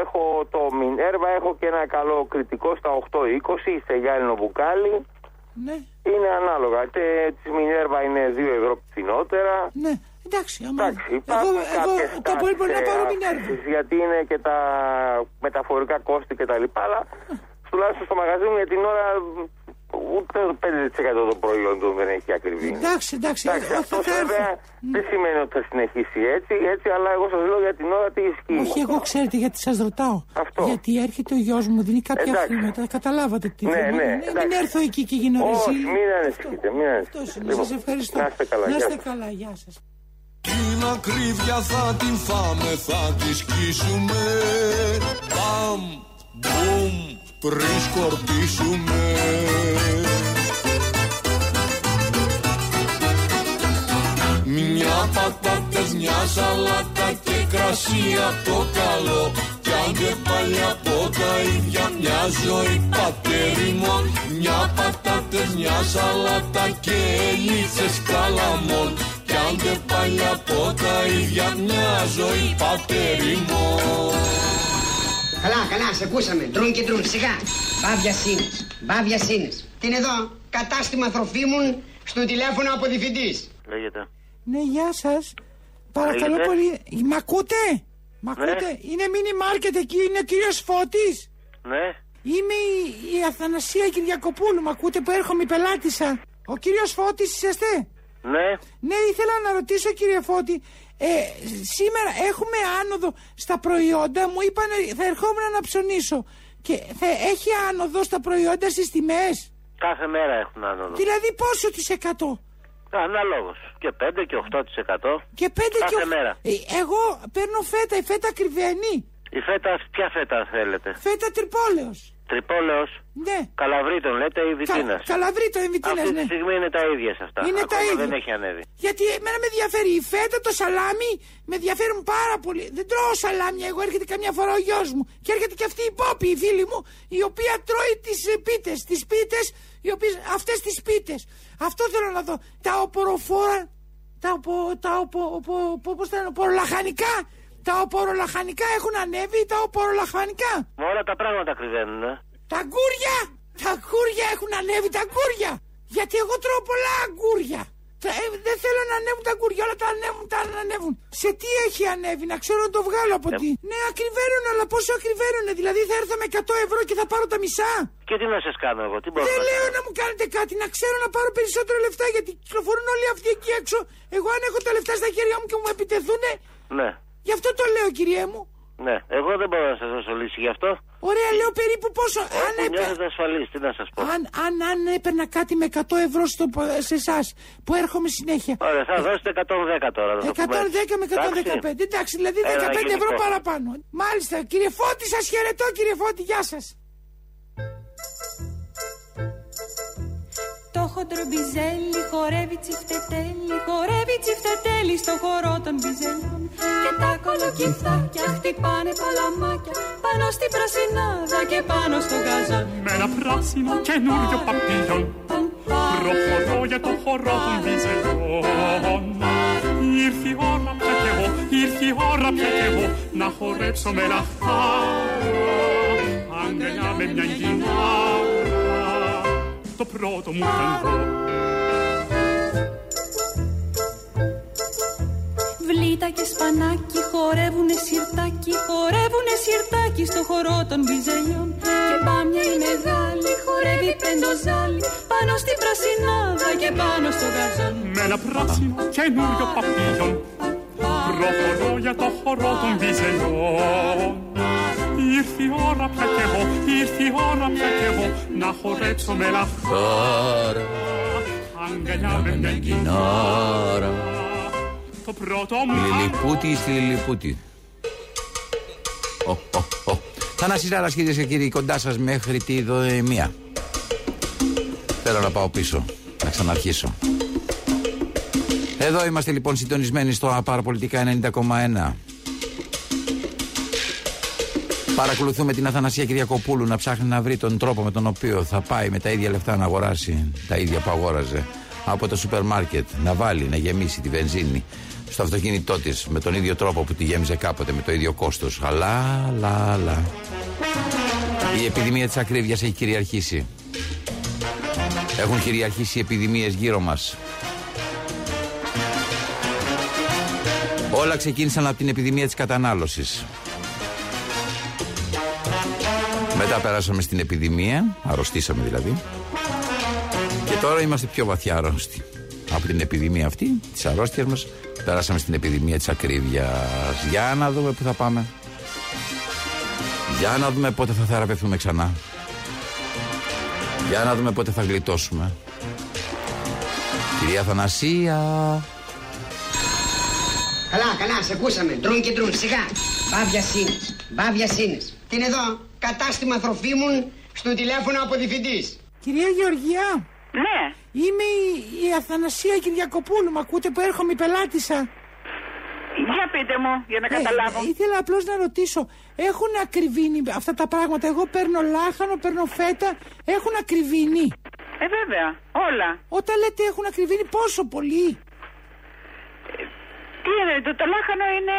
έχω το Μινέρβα, έχω και ένα καλό κριτικό στα 8,20 σε γυάλινο μπουκάλι. Ναι, Είναι ανάλογα. Και της Μινέρβα είναι 2 ευρώ φθηνότερα. ναι. Εντάξει, άμα. Εντάξει, Εγώ, υπάρχουν εγώ κάποιες το πολύ μπορεί να τάξεις, πάρω ε, μην έρθει. αυξήσεις, Γιατί είναι και τα μεταφορικά κόστη και τα λοιπά, αλλά τουλάχιστον στο μαγαζί μου για την ώρα ούτε το 5% των προϊόντων δεν έχει ακριβή. Εντάξει, εντάξει. Εντάξει, εγώ αυτό θα, θα έρθω. βέβαια δεν σημαίνει ότι θα συνεχίσει έτσι, έτσι, αλλά εγώ σας λέω για την ώρα τι ισχύει. Όχι, εγώ ξέρετε γιατί σας ρωτάω. Αυτό. Γιατί έρχεται ο γιος μου, δίνει κάποια Εντάξει. χρήματα. Καταλάβατε τι Ναι, θέλω. ναι, μην εντάξει. έρθω εκεί και γίνω Όχι, ρεζίλη. μην ανησυχείτε, μην Αυτό ανησυχείτε. είναι. Λοιπόν, Σας ευχαριστώ. Να είστε καλά, Να γεια είστε σας. καλά, γεια σας. Την ακρίβεια θα την φάμε, θα τη σκίσουμε Παμ, μπουμ, πριν σκορπίσουμε πατάτες, μια σαλάτα και κρασία το καλό Κι αν και πάλι από τα ίδια μια ζωή πατέριμων Μια πατάτες, μια σαλάτα και ελίτσες καλαμών Κι αν και πάλι από τα ίδια μια ζωή πατέριμων Καλά, καλά, σε ακούσαμε. Τρουν και τρουν, σιγά. Μπάβια σύνες, μπάβια σύνες. Τι είναι εδώ, κατάστημα τροφίμων, στο τηλέφωνο από διευθυντής. Λέγεται. Ναι, γεια σας. Παρακαλώ Λέγεται; πολύ. Μ' ακούτε; Μ' ακούτε; Είναι mini market εκεί, είναι ο κύριος Φώτης. Ναι. Είμαι η, η Αθανασία Κυριακοπούλου. Μ' ακούτε που έρχομαι η πελάτησα. Ο κύριος Φώτης είσαστε; Ναι. Ναι, ήθελα να ρωτήσω κύριε Φώτη. Ε, σήμερα έχουμε άνοδο στα προϊόντα. Μου είπαν θα ερχόμουν να ψωνίσω. Και θα έχει άνοδο στα προϊόντα στις τιμές; Κάθε μέρα έχουν άνοδο. Δηλαδή πόσο της εκατό; Αναλόγως. Και 5 και 8%. Και πέντε Κάθε και ο- μέρα. Ε, Εγώ παίρνω φέτα, η φέτα κρυβαίνει. Η φέτα, ποια φέτα θέλετε; Φέτα τρυπόλεως. Τρυπόλεος. Ναι. Καλαβρίτων λέτε ή βιτίνας; Κα, καλαβρίτο, εμβιτίνας, Αυτή ναι. τη στιγμή είναι τα ίδια σε αυτά. Είναι τα Ακόμα ίδια. Δεν έχει ανέβει. Γιατί εμένα με ενδιαφέρει η φέτα, το σαλάμι, με ενδιαφέρουν πάρα πολύ. Δεν τρώω σαλάμια, εγώ έρχεται καμιά φορά ο γιος μου. Και έρχεται και αυτή η Πόπη, η φίλη μου, η οποία τρώει τις ε, πίτες. Τις πίτες, οι οποίες, αυτές τις πίτες. Αυτό θέλω να δω. Τα οποροφόρα, τα, οπο, τα οπο, οπο, οπο- πώς τα λένε, οπορολαχανικά. Τα οπορολαχανικά έχουν ανέβει, τα οπορολαχανικά. Μα όλα τα πράγματα κρυβαίνουν. Ε. Τα αγκούρια! Τα αγκούρια έχουν ανέβει τα αγκούρια! Γιατί εγώ τρώω πολλά αγκούρια! Τα- ε, δεν θέλω να ανέβουν τα αγκούρια, όλα τα ανέβουν, τα ανέβουν. Σε τι έχει ανέβει, να ξέρω να το βγάλω από τι. Ναι, ακριβένουν, αλλά πόσο ακριβένουν, δηλαδή θα έρθω με 100 ευρώ και θα πάρω τα μισά. Και τι να σας κάνω εγώ, τι μπορώ Δεν να λέω κάνω; να μου κάνετε κάτι, να ξέρω να πάρω περισσότερα λεφτά γιατί κυκλοφορούν όλοι αυτοί εκεί έξω. Εγώ αν έχω τα λεφτά στα χέρια μου και μου επιτεθούν, Ναι, γι' αυτό το λέω κυριέ μου. Ναι. Εγώ δεν μπορώ να σας δώσω λύση γι' αυτό. Ωραία, λέω περίπου πόσο. Αν Όπου έπαιρνα. νιώθετε ασφαλείς, τι να σας πω. Αν, αν, αν έπαιρνα κάτι με 100 ευρώ στο, σε εσάς που έρχομαι συνέχεια. Ωραία, θα δώσετε 110 τώρα. να το πούμε 110 με 115. Εντάξει. Εντάξει, δηλαδή Ένα 15 ευρώ γενικό. παραπάνω. Μάλιστα, κύριε Φώτη, σας χαιρετώ, κύριε Φώτη, γεια σας. Χοντρομπιζέλι χορεύει τσιφτετέλι, χορεύει τσιφτετέλι στο χορό των μπιζελιών. Και τα κολοκυθάκια χτυπάνε παλαμάκια πάνω στην πρασινάδα και πάνω στο γαζόν. Με ένα πράσινο καινούριο παπίλιον Προχωρώ για το χορό των βυζελιών Ήρθε η ώρα πια κι εγώ, ήρθε η ώρα πια κι εγώ Να χορέψω με λαχτάρα Αγκαλιά με μια γυνάρα Το πρώτο μου ταγκό Βλήτα και σπανάκι χορεύουνε σιρτάκι, χορεύουνε σιρτάκι στο χορό των μπιζελιών. Και πάμια η μεγάλη χορεύει πεντοζάλι πάνω στην πρασινάδα και πάνω στο γαζόν. Με ένα πράσινο καινούριο παπίλιον Προχωρώ για το χορό των βυζελιών Ήρθε η ώρα πια κι εγώ, ήρθε η ώρα πια κι εγώ Να χορέψω με λαχτάρα Αγκαλιά με μια Νάρα. Το πρώτο μου Λιλιπούτη στη Λιλιπούτη. Ω, ω, ω. Θανάσης Λάρας κυρίε και κύριοι κοντά σας μέχρι τη δοεμία. Θέλω να πάω πίσω, να ξαναρχίσω. Εδώ είμαστε λοιπόν συντονισμένοι στο Παραπολιτικά 90,1. Παρακολουθούμε την Αθανασία Κυριακοπούλου να ψάχνει να βρει τον τρόπο με τον οποίο θα πάει με τα ίδια λεφτά να αγοράσει τα ίδια που αγόραζε από το σούπερ μάρκετ, να βάλει, να γεμίσει τη βενζίνη στο αυτοκίνητό της με τον ίδιο τρόπο που τη γέμιζε κάποτε, με το ίδιο κόστος. Αλλά, αλλά, αλλά. Η επιδημία της ακρίβειας έχει κυριαρχήσει. Έχουν κυριαρχήσει οι επιδημίες γύρω μας. Όλα ξεκίνησαν από την επιδημία της κατανάλωσης. Μετά περάσαμε στην επιδημία, αρρωστήσαμε δηλαδή. Και τώρα είμαστε πιο βαθιά αρρώστοι. Από την επιδημία αυτή, της αρρώστιας μας, περάσαμε στην επιδημία της ακρίβειας. Για να δούμε πού θα πάμε. Για να δούμε πότε θα θεραπευτούμε ξανά. Για να δούμε πότε θα γλιτώσουμε. Κυρία Θανασία. Καλά, καλά, σε ακούσαμε. Τρουν και τρουν, σιγά. Μπάβια σύνες, μπάβια σύνες. Τι είναι εδώ, κατάστημα τροφίμων, στο τηλέφωνο από διευθυντής. Κυρία Γεωργιά. Ναι. Είμαι η, η Αθανασία Κυριακοπούλου. Μ' ακούτε που έρχομαι η πελάτησα. Για πείτε μου, για να καταλάβω. Ε, ήθελα απλώς να ρωτήσω, έχουν ακριβήνει αυτά τα πράγματα; Εγώ παίρνω λάχανο, παίρνω φέτα, έχουν ακριβήνει; Ε, βέβαια, όλα. Όταν λέτε έχουν ακριβήνει, πόσο πολύ; Τι είναι, το, το λάχανο είναι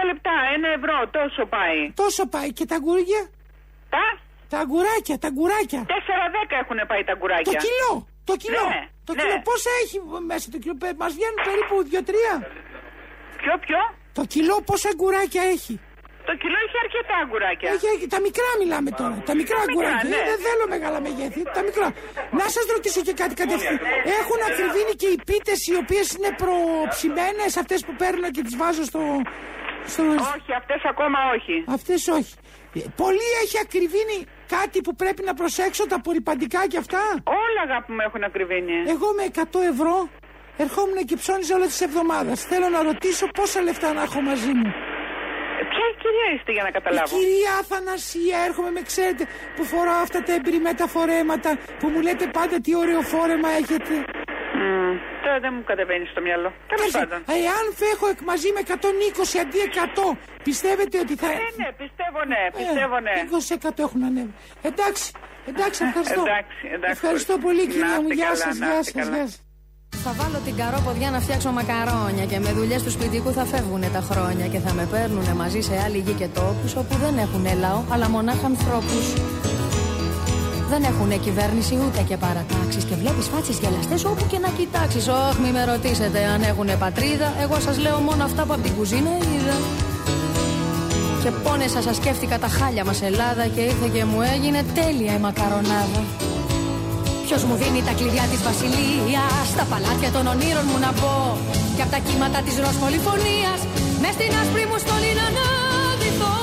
80 λεπτά, 1 ευρώ, τόσο πάει. Τόσο πάει. Και τα αγκούρια. Τα; Τα αγκουράκια, τα αγκουράκια. 4-10 έχουν πάει τα Το αγκουράκια. κιλό. Το κιλό. Ναι, το ναι. κιλό. Πόσα έχει μέσα το κιλό; Μας βγαίνουν περίπου 2-3. Ποιο, ποιο; Το κιλό πόσα αγκουράκια έχει; Το κιλό έχει αρκετά αγκουράκια. Έχει, έχει- τα μικρά μιλάμε τώρα. Τα μικρά Τα μικρά, αγκουράκια. ναι. Ε, Δεν θέλω μεγάλα μεγέθη. Τα μικρά. Να σας ρωτήσω και κάτι κατευθείαν. Έχουν ακριβήνει και οι πίτες οι οποίες είναι προψημένες, αυτές που παίρνω και τις βάζω στο. στο... Όχι, αυτές ακόμα όχι. Αυτές όχι. Ε, Πολύ έχει ακριβήνει κάτι που πρέπει να προσέξω, τα απορριπαντικά και αυτά; Όλα αγάπη μου έχουν ακριβήνει. Εγώ με 100 ευρώ ερχόμουν και ψώνιζα όλες τις εβδομάδες. Θέλω να ρωτήσω πόσα λεφτά να έχω μαζί μου. Ε, Ποια κυρία είστε για να Η καταλάβω. κυρία Αθανασία, έρχομαι με ξέρετε που φοράω αυτά τα εμπειρημέτα φορέματα που μου λέτε πάντα τι ωραίο φόρεμα έχετε. Μμμ, Τώρα δεν μου κατεβαίνεις στο μυαλό. Τέλος Κάτσε, πάντων. Εάν φέχω εκ μαζί με 120 αντί 100, πιστεύετε ότι θα. Ναι, ναι, πιστεύω ναι, πιστεύω ναι. Ε, 20% έχουν ανέβει. Εντάξει, εντάξει, ευχαριστώ. Εντάξει, εντάξει. Ευχαριστώ πολύ, Να κυρία μου. είστε Γεια καλά, σας, να γεια είστε σας, καλά. γεια σας. Θα βάλω την καρόποδιά να φτιάξω μακαρόνια και με δουλειές του σπιτικού θα φεύγουν τα χρόνια και θα με παίρνουν μαζί σε άλλη γη και τόπους όπου δεν έχουν λαό αλλά μονάχα ανθρώπους. Δεν έχουν κυβέρνηση ούτε και παρατάξεις και βλέπεις φάτσες γελαστές όπου και να κοιτάξεις. Όχι, μη με ρωτήσετε αν έχουν πατρίδα. Εγώ σας λέω μόνο αυτά που από την κουζίνα είδα. Και πόνεσα σας σκέφτηκα τα χάλια μας Ελλάδα και ήρθε και μου έγινε τέλεια η μακαρονάδα. Ποιος μου δίνει τα κλειδιά της βασιλείας, στα παλάτια των ονείρων μου να μπω. Και από τα κύματα της ροσμολυφωνίας, μες στην άσπρη μου στολή να αναδυθώ.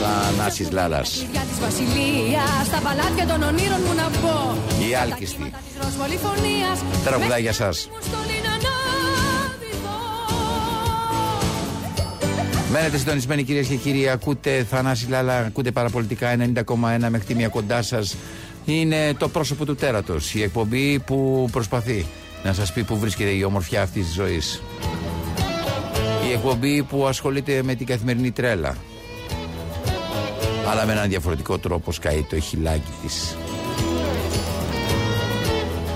Θανάσης Λάλας. Κλειδιά της βασιλείας, στα παλάτια των ονείρων μου να μπω. Η άλκιστη. Της ροσμολυφωνίας, Τραγουδάει για σας. στολή να αναδυθώ. Μένετε συντονισμένοι κυρίες και κύριοι. Ακούτε Θανάση Λάλα, ακούτε παραπολιτικά 90,1 μέχρι τη μία κοντά σας. Είναι το πρόσωπο του τέρατος. Η εκπομπή που προσπαθεί να σας πει που βρίσκεται η ομορφιά αυτής της ζωής. Η εκπομπή που ασχολείται με την καθημερινή τρέλα. Αλλά με έναν διαφορετικό τρόπο σκάει το χιλάκι της.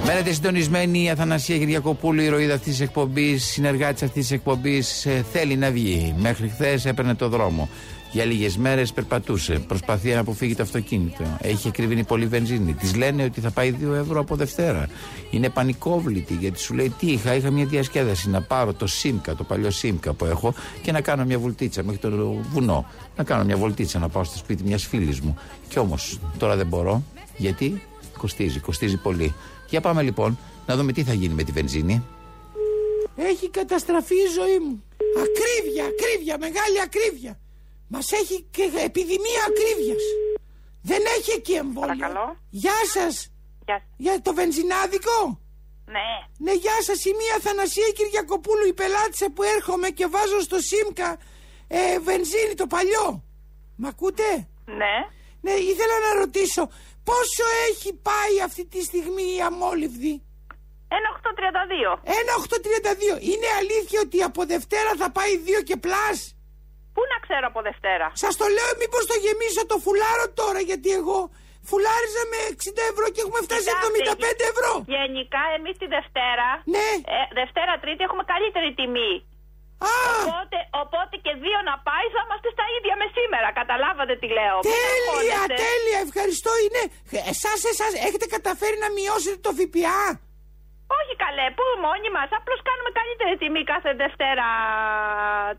Μένετε συντονισμένοι η Αθανασία Κυριακοπούλου, η ηρωίδα αυτής της εκπομπής, συνεργάτης αυτής της εκπομπής, θέλει να βγει. Μέχρι χθες έπαιρνε το δρόμο. Για λίγες μέρες περπατούσε. Προσπαθεί να αποφύγει το αυτοκίνητο. Έχει κρυβίνει πολύ βενζίνη. Της λένε ότι θα πάει 2 ευρώ από Δευτέρα. Είναι πανικόβλητη γιατί σου λέει τι είχα. Είχα μια διασκέδαση να πάρω το ΣΥΜΚΑ, το παλιό ΣΥΜΚΑ που έχω και να κάνω μια βουλτίτσα μέχρι το βουνό. Να κάνω μια βολτίτσα να πάω στο σπίτι μιας φίλης μου. Κι όμως τώρα δεν μπορώ. Γιατί κοστίζει, κοστίζει πολύ. Για πάμε λοιπόν να δούμε τι θα γίνει με τη βενζίνη. Έχει καταστραφεί η ζωή μου. Ακρίβεια, ακρίβεια, μεγάλη ακρίβεια. Μας έχει και επιδημία ακρίβειας. Δεν έχει εκεί εμβόλιο. Παρακαλώ. Γεια σας. Γεια Για το βενζινάδικο; Ναι. Ναι, γεια σας. Είμαι η Θανασία Κυριακοπούλου, η πελάτισσα που έρχομαι και βάζω στο ΣΥΜΚΑ ε, βενζίνη το παλιό. Μ' ακούτε; Ναι. Ναι, ήθελα να ρωτήσω πόσο έχει πάει αυτή τη στιγμή η αμόλυβδη; 1,832. 1,832. Είναι αλήθεια ότι από Δευτέρα θα πάει 2 και plus; Πού να ξέρω από Δευτέρα; Σας το λέω, μήπως το γεμίσω το φουλάρω τώρα, γιατί εγώ φουλάριζα με 60 ευρώ και έχουμε φτάσει Κοιτάξτε, 75 ευρώ. Γενικά εμείς τη Δευτέρα. Ναι. Ε, Δευτέρα Τρίτη έχουμε καλύτερη τιμή. Οπότε, οπότε και δύο να πάει θα είμαστε στα ίδια με σήμερα. Καταλάβατε τι λέω. Μην Τέλεια, αγχώνεστε. τέλεια, ευχαριστώ. Είναι. Εσάς, εσάς, έχετε καταφέρει να μειώσετε το ΦΠΑ; Όχι καλέ, πού μόνοι μας. Απλώς κάνουμε καλύτερη τιμή κάθε Δευτέρα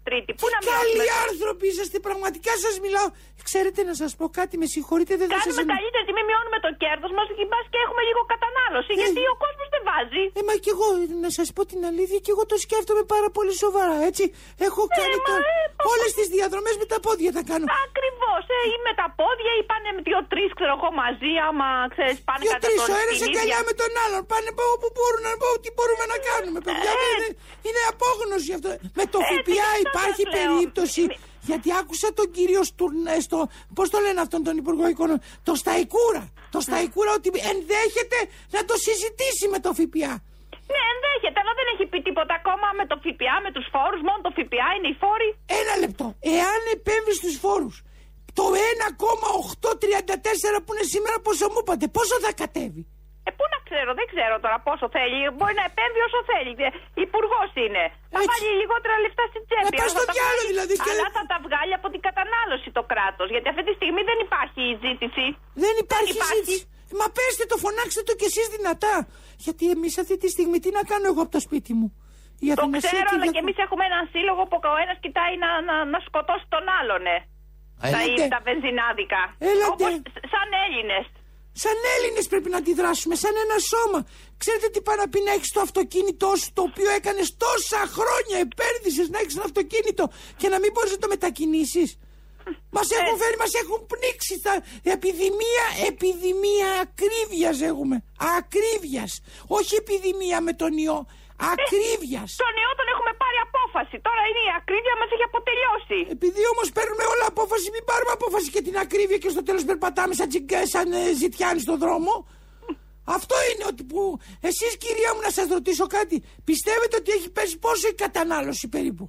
Τρίτη. Πού να Καλοί μειώσουμε. άνθρωποι είσαστε, πραγματικά σας μιλάω. Ξέρετε να σας πω κάτι, με συγχωρείτε, δεν θα Κάνουμε σα καλύτερη τιμή, μειώνουμε το κέρδος μας και μπας και έχουμε λίγο κατανάλωση. Γιατί ο κόσμος δεν βάζει. Ε, μα κι εγώ, να σας πω την αλήθεια, και εγώ το σκέφτομαι πάρα πολύ σοβαρά, έτσι. Έχω κάνει μα, το... ε, όλες τις διαδρομές με τα πόδια τα κάνω. Ακριβώς, ε, ή με τα πόδια ή πάνε με δύο-τρει, ξέρω εγώ, μαζί. Άμα ξέρεις, πάνε Δύο κατά τρεις, τον ο ένα στην αγκαλιά ίδια. με τον άλλον. Πάνε από όπου μπορούν να πω τι μπορούμε να κάνουμε, παιδιά. Ε. είναι, είναι απόγνωση αυτό. Με το Ε, τι ΦΠΑ αυτό υπάρχει σας λέω. περίπτωση. Γιατί άκουσα τον κύριο Στουρνέ στο. Πώς το λένε αυτόν τον Υπουργό Οικονομικών. Το Σταϊκούρα. Το Σταϊκούρα ότι ενδέχεται να το συζητήσει με το ΦΠΑ. Ναι, ενδέχεται, αλλά δεν έχει πει τίποτα ακόμα με το ΦΠΑ, με τους φόρους. Μόνο το ΦΠΑ είναι οι φόροι. Ένα λεπτό. Εάν επέμβει στους φόρους το 1,834 που είναι σήμερα, πόσο μου είπατε, πόσο θα κατέβει; Ε, πού να ξέρω, δεν ξέρω τώρα πόσο θέλει. Μπορεί να επέμβει όσο θέλει. Υπουργός είναι. Θα βάλει λιγότερα λεφτά στην τσέπη. Να πας στο αλλά θα τα διάλογο, βγάλει- δηλαδή, και- Αλλά θα τα βγάλει από την κατανάλωση το κράτος. Γιατί αυτή τη στιγμή δεν υπάρχει ζήτηση. Δεν υπάρχει ζήτηση. Μα πέστε το, φωνάξτε το κι εσείς δυνατά. Γιατί εμείς αυτή τη στιγμή τι να κάνω εγώ από το σπίτι μου; Η Το Αθηνασία ξέρω, αλλά Κυριακού. και εμείς έχουμε έναν σύλλογο που ο ένας κοιτάει να, να, να σκοτώσει τον άλλον, ε. Τα, Έλατε. τα βενζινάδικα. Έλατε. Όπως σαν Έλληνες. Σαν Έλληνες πρέπει να αντιδράσουμε, σαν ένα σώμα. Ξέρετε τι πάει να πει να έχεις το αυτοκίνητό σου το οποίο έκανες τόσα χρόνια, επένδυσες να έχεις ένα αυτοκίνητο και να μην μπορείς να το μετακινήσεις. Μας Ε. έχουν φέρει, μας έχουν πνίξει. Τα... Επιδημία, επιδημία ακρίβειας έχουμε. Ακρίβειας. Όχι επιδημία με τον ιό. Ακρίβεια. Τον ιό τον έχουμε πάρει απόφαση. Τώρα είναι η ακρίβεια μας έχει αποτελειώσει. Επειδή όμως παίρνουμε όλα απόφαση, μην πάρουμε απόφαση και την ακρίβεια και στο τέλος περπατάμε σαν, τσιγκέ, σαν ε, ζητιάνοι στον δρόμο. Αυτό είναι ότι που. Εσείς, κυρία μου, να σας ρωτήσω κάτι. Πιστεύετε ότι έχει πέσει πόσο η κατανάλωση περίπου;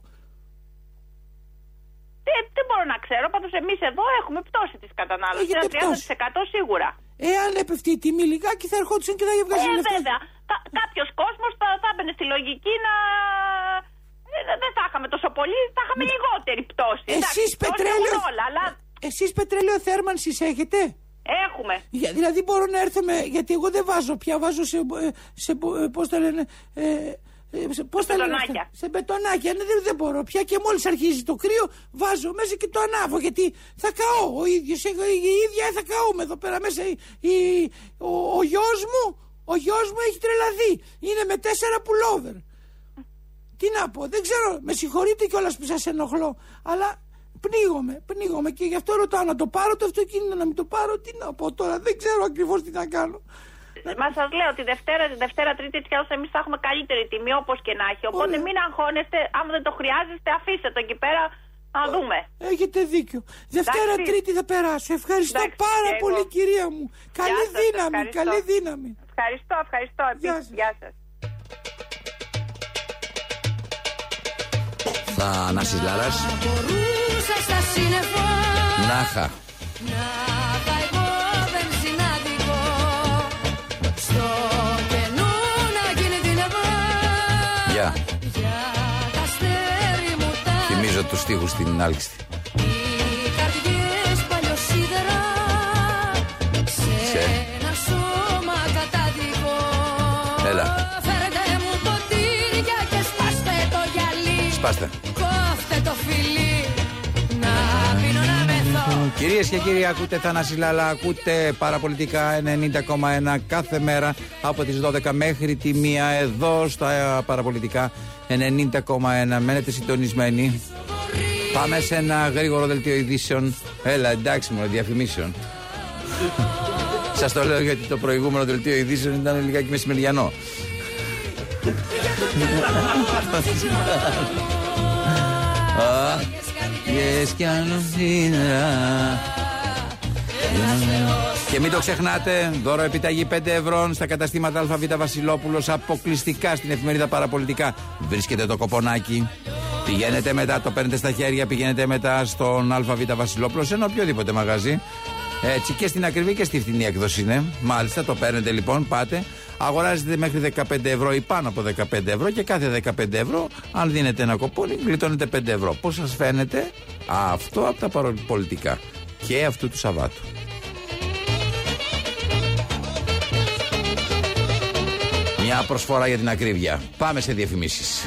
Δεν, δεν μπορώ να ξέρω. Πάντως εμείς εδώ έχουμε πτώση της κατανάλωσης. Έχετε Ένα 30% σίγουρα. Εάν έπεφτε η τιμή λιγάκι, θα ερχόντουσαν και θα Ε, βγάζει λεφτά. βέβαια. Κάποιος κόσμος θα, θα έμπαινε στη λογική να. ε, Δεν θα είχαμε τόσο πολύ, θα είχαμε λιγότερη πτώση. Εντάξει, Εσείς πτώση πετρέλαιο- έχουν όλα, αλλά Εσείς πετρέλαιο θέρμανσης έχετε; έχουμε. Για, δηλαδή μπορώ να έρθω με. Γιατί εγώ δεν βάζω πια, βάζω σε. ε, σε Πώς τα λένε. Ε, ε, σε, πώς τα λένε αυτά; μπετονάκια. σε μπετονάκια. Ναι, δεν, δεν μπορώ πια και μόλις αρχίζει το κρύο, βάζω μέσα και το ανάβω. Γιατί θα καώ ο ίδιος. Η ίδια θα καούμε εδώ πέρα μέσα. Η, η- ο ο γιος μου, ο γιος μου έχει τρελαθεί. Είναι με τέσσερα πουλόβερ. Τι να πω, δεν ξέρω, με συγχωρείτε κιόλας που σας ενοχλώ, αλλά πνίγομαι, πνίγομαι και γι' αυτό ρωτάω να το πάρω το αυτοκίνητο, να μην το πάρω, τι να πω τώρα, δεν ξέρω ακριβώς τι να κάνω. Μα σας λέω τη Δευτέρα, τη Δευτέρα, Τρίτη, έτσι κι αλλιώ εμείς θα έχουμε καλύτερη τιμή όπως και να έχει. Οπότε Ωραία. μην αγχώνεστε, άμα δεν το χρειάζεστε, αφήστε το εκεί πέρα να δούμε. Έχετε δίκιο. Δευτέρα, Εντάξει. Τρίτη θα περάσω. Ευχαριστώ Εντάξει, πάρα και εγώ. πολύ, κυρία μου. Καλή σας, δύναμη, ευχαριστώ. καλή δύναμη. Ευχαριστώ, ευχαριστώ. Επίσης, γεια σας. Θα Ανάσης Λάρας. Μπορούσα στα σύννεφα Νάχα. να είχα τα Θυμίζω τους στίχους στην άλκηστη. οι καρδιές παλιοσίδερα σε Σε. ένα σώμα κατάδικο Έλα. Φέρετε μου ποτήρια και σπάστε το γυαλί Σπάστε. Κυρίες και κύριοι, ακούτε Θανάση Λάλα, ακούτε παραπολιτικά 90,1 κάθε μέρα από τις 12 μέχρι τη 1 εδώ στα παραπολιτικά 90,1. Μένετε συντονισμένοι. Πάμε σε ένα γρήγορο δελτίο ειδήσεων. Έλα, εντάξει, μόνο διαφημίσεων. Σας το λέω γιατί το προηγούμενο δελτίο ειδήσεων ήταν λιγάκι μεσημεριανό. Α, yes, κι άλλο σήμερα. Και μην το ξεχνάτε, δώρο επιταγή 5 ευρώ στα καταστήματα ΑΒ Βασιλόπουλος αποκλειστικά στην εφημερίδα Παραπολιτικά. Βρίσκεται το κοπονάκι. Πηγαίνετε μετά, το παίρνετε στα χέρια, πηγαίνετε μετά στον ΑΒ Βασιλόπουλος, σε ένα οποιοδήποτε μαγαζί. Έτσι και στην ακριβή και στη φθηνή έκδοση είναι. Μάλιστα, το παίρνετε λοιπόν, πάτε. Αγοράζετε μέχρι 15 ευρώ ή πάνω από 15 ευρώ και κάθε 15 ευρώ, αν δίνετε ένα κοπόνι, γλιτώνετε 5 ευρώ. Πώς σας φαίνεται; Αυτό από τα παραπολιτικά και αυτού του Σαββάτου. Μια προσφορά για την ακρίβεια. Πάμε σε διαφημίσεις.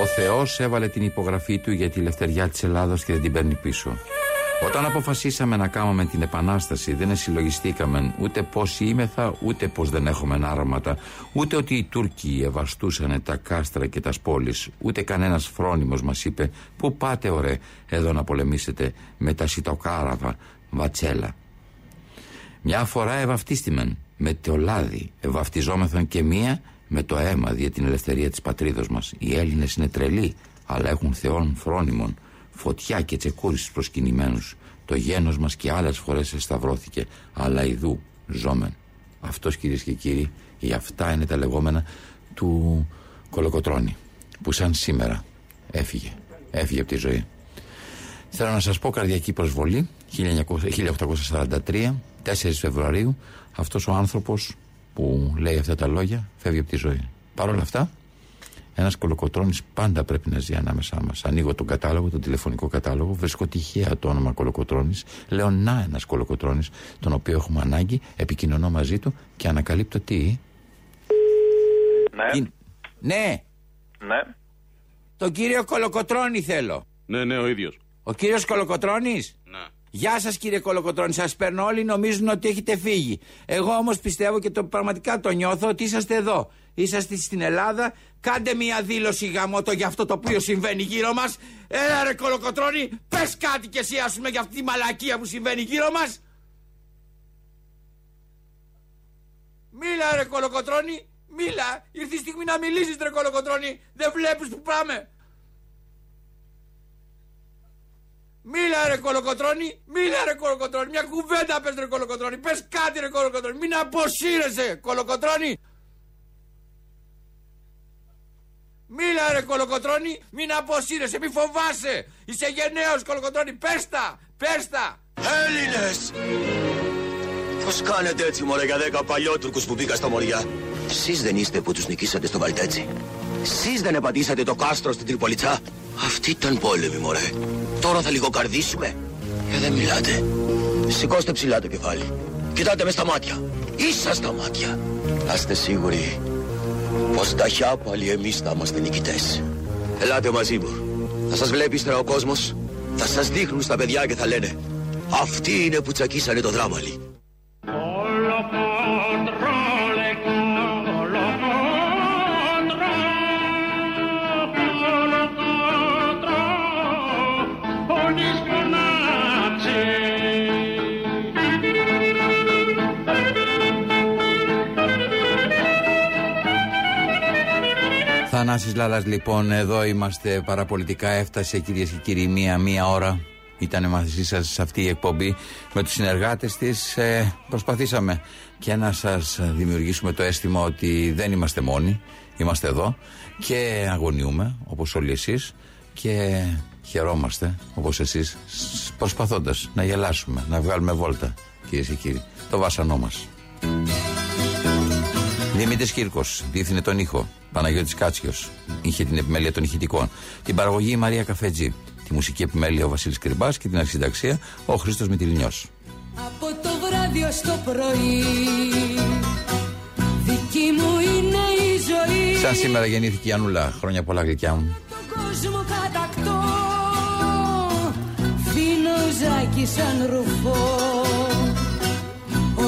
Ο Θεός έβαλε την υπογραφή του για τη ελευθεριά της Ελλάδος και δεν την παίρνει πίσω. Όταν αποφασίσαμε να κάνουμε την επανάσταση, δεν συλλογιστήκαμε ούτε πώς είμεθα, ούτε πώς δεν έχουμε άρωματα, ούτε ότι οι Τούρκοι ευαστούσαν τα κάστρα και τα πόλει, ούτε κανένας φρόνιμος μας είπε: Πού πάτε, ωραία, εδώ να πολεμήσετε με τα σιτοκάραβα, βατσέλα. Μια φορά ευαυτίστημεν με το λάδι, ευαυτιζόμεθαν και μία με το αίμα για την ελευθερία της πατρίδος μας. Οι Έλληνες είναι τρελοί, αλλά έχουν θεών φρόνιμων, φωτιά και τσεκούρι στους προσκυνημένους. Το γένος μας και άλλες φορές εσταυρώθηκε, αλλά ειδού ζώμεν. Αυτός κυρίες και κύριοι, ή αυτά είναι τα λεγόμενα του Κολοκοτρώνη, που σαν σήμερα έφυγε, έφυγε από τη ζωή. Θέλω να σας πω καρδιακή προσβολή, 1843, 4 Φεβρουαρίου, αυτός ο άνθρωπος που λέει αυτά τα λόγια φεύγει από τη ζωή. Παρ' όλα αυτά, ένας κολοκοτρόνη πάντα πρέπει να ζει ανάμεσά μας. Ανοίγω τον κατάλογο, τον τηλεφωνικό κατάλογο, βρίσκω τυχαία το όνομα κολοκοτρόνη. Λέω να ένας κολοκοτρόνη, τον οποίο έχουμε ανάγκη, επικοινωνώ μαζί του και ανακαλύπτω τι. Ναι. Ναι. Ναι. Τον κύριο Κολοκοτρόνη θέλω. Ναι, ναι, ο ίδιος. Ο κύριος Κολοκοτρόνη. Ναι. Γεια σας κύριε Κολοκοτρόνη, σας παίρνω όλοι νομίζουν ότι έχετε φύγει. Εγώ όμως πιστεύω και το πραγματικά το νιώθω ότι είσαστε εδώ. Είσαστε στην Ελλάδα. Κάντε μια δήλωση γαμότο για αυτό το οποίο συμβαίνει γύρω μας. Έλα ρε Κολοκοτρόνη, πες κάτι κι εσύ, ας πούμε, για αυτή τη μαλακία που συμβαίνει γύρω μας. Μίλα ρε Κολοκοτρόνη, μίλα. Ήρθε η στιγμή να μιλήσεις ρε Κολοκοτρόνη. Δεν βλέπεις που πάμε. Μίλα ρε κολοκοτρώνη, μίλα ρε κολοκοτρώνη, μια κουβέντα πες ρε κολοκοτρώνη, πες κάτι ρε κολοκοτρώνη, μην αποσύρεσαι κολοκοτρώνη. Μίλα ρε κολοκοτρώνη, μην αποσύρεσαι, μη φοβάσαι, είσαι γενναίος κολοκοτρώνη, πες τα, πες τα. Έλληνες! Πώς κάνετε έτσι μωρέ για δέκα παλιότουρκους που μπήκα στα μωριά; Εσείς δεν είστε που τους νικήσατε στο Βαλτέτσι. Εσείς δεν επαντήσατε το κάστρο στην Τριπολιτσά. Αυτή ήταν πόλεμη μωρέ. Τώρα θα λιγοκαρδίσουμε. Και δεν μιλάτε. Σηκώστε ψηλά το κεφάλι. Κοιτάτε μες στα μάτια. Ίσα στα μάτια. Να είστε σίγουροι πως τα πάλι εμείς θα είμαστε νικητές. Ελάτε μαζί μου. Θα σας βλέπει ύστερα ο κόσμος. Θα σας δείχνουν στα παιδιά και θα λένε Αυτοί είναι που τσακίσανε το δράμαλι. Θανάσης Λάλας λοιπόν εδώ είμαστε παραπολιτικά. Έφτασε κυρίες και κύριοι μία μία ώρα. Ήταν μαζί σας σε αυτή η εκπομπή. Με τους συνεργάτες της ε, προσπαθήσαμε και να σας δημιουργήσουμε το αίσθημα ότι δεν είμαστε μόνοι. Είμαστε εδώ και αγωνιούμε όπως όλοι εσείς και χαιρόμαστε όπως εσείς προσπαθώντας να γελάσουμε να βγάλουμε βόλτα κυρίες και κύριοι το βάσανό μας Δημήτρης Κύρκος, διεύθυνε τον ήχο. Παναγιώτης Κάτσιο, είχε την επιμέλεια των ηχητικών. Την παραγωγή η Μαρία Καφέτζη. Τη μουσική επιμέλεια ο Βασίλης Κρυμπάς και την αρχισυνταξία ο Χρήστος Μητυλινιός. Από το βράδυ στο πρωί, δική μου είναι η ζωή. Σαν σήμερα γεννήθηκε η Ανούλα. Χρόνια πολλά γλυκιά μου. Τον κόσμο κατακτώ, φίνο σαν ρουφό.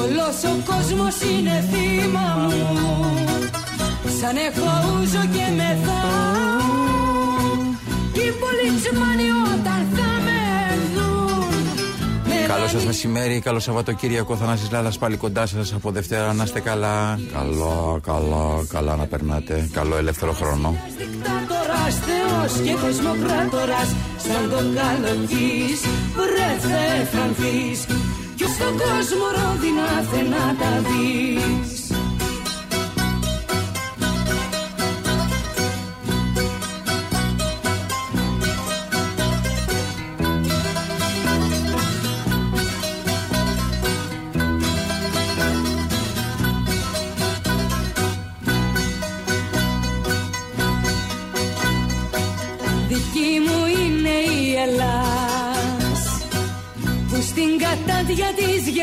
Όλος ο κόσμος είναι θύμα μου Σαν έχω ούζο και μεθάω Οι πολιτσμάνοι όταν θα με δουν Καλό σας μεσημέρι, καλό Σαββατοκύριακο. Θανάσης Λάλας πάλι κοντά σας από Δευτέρα. Να είστε καλά. Καλό, καλό, καλά να περνάτε. Καλό ελεύθερο χρόνο. Δικτάτορας, Θεός και θεσμοκράτορας Σαν τον καλοκής βρε θα κι στον κόσμο ρόδινα να τα δεις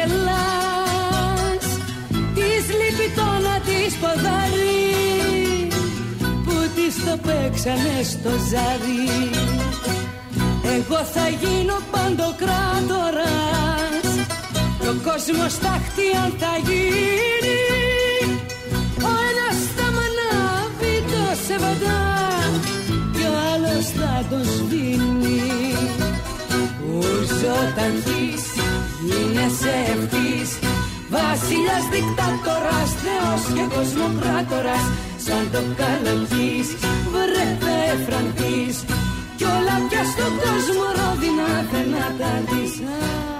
γελάς. Της λυπητό να της ποδάρει Που της το παίξανε στο ζάρι. Εγώ θα γίνω παντοκράτορας Και ο κόσμος τάχτη αν θα γίνει. Ο ένας θα μ' ανάβει το σεβαντά Και ο άλλος θα τον σβήνει. Ουζωταχής γίνεσαι ευθύς. Βασιλιάς δικτάτορας, θεός και κοσμοκράτορας Σαν το καλοκής, βρε θα εφρανθείς Κι όλα πια στον κόσμο ρόδινα δεν τα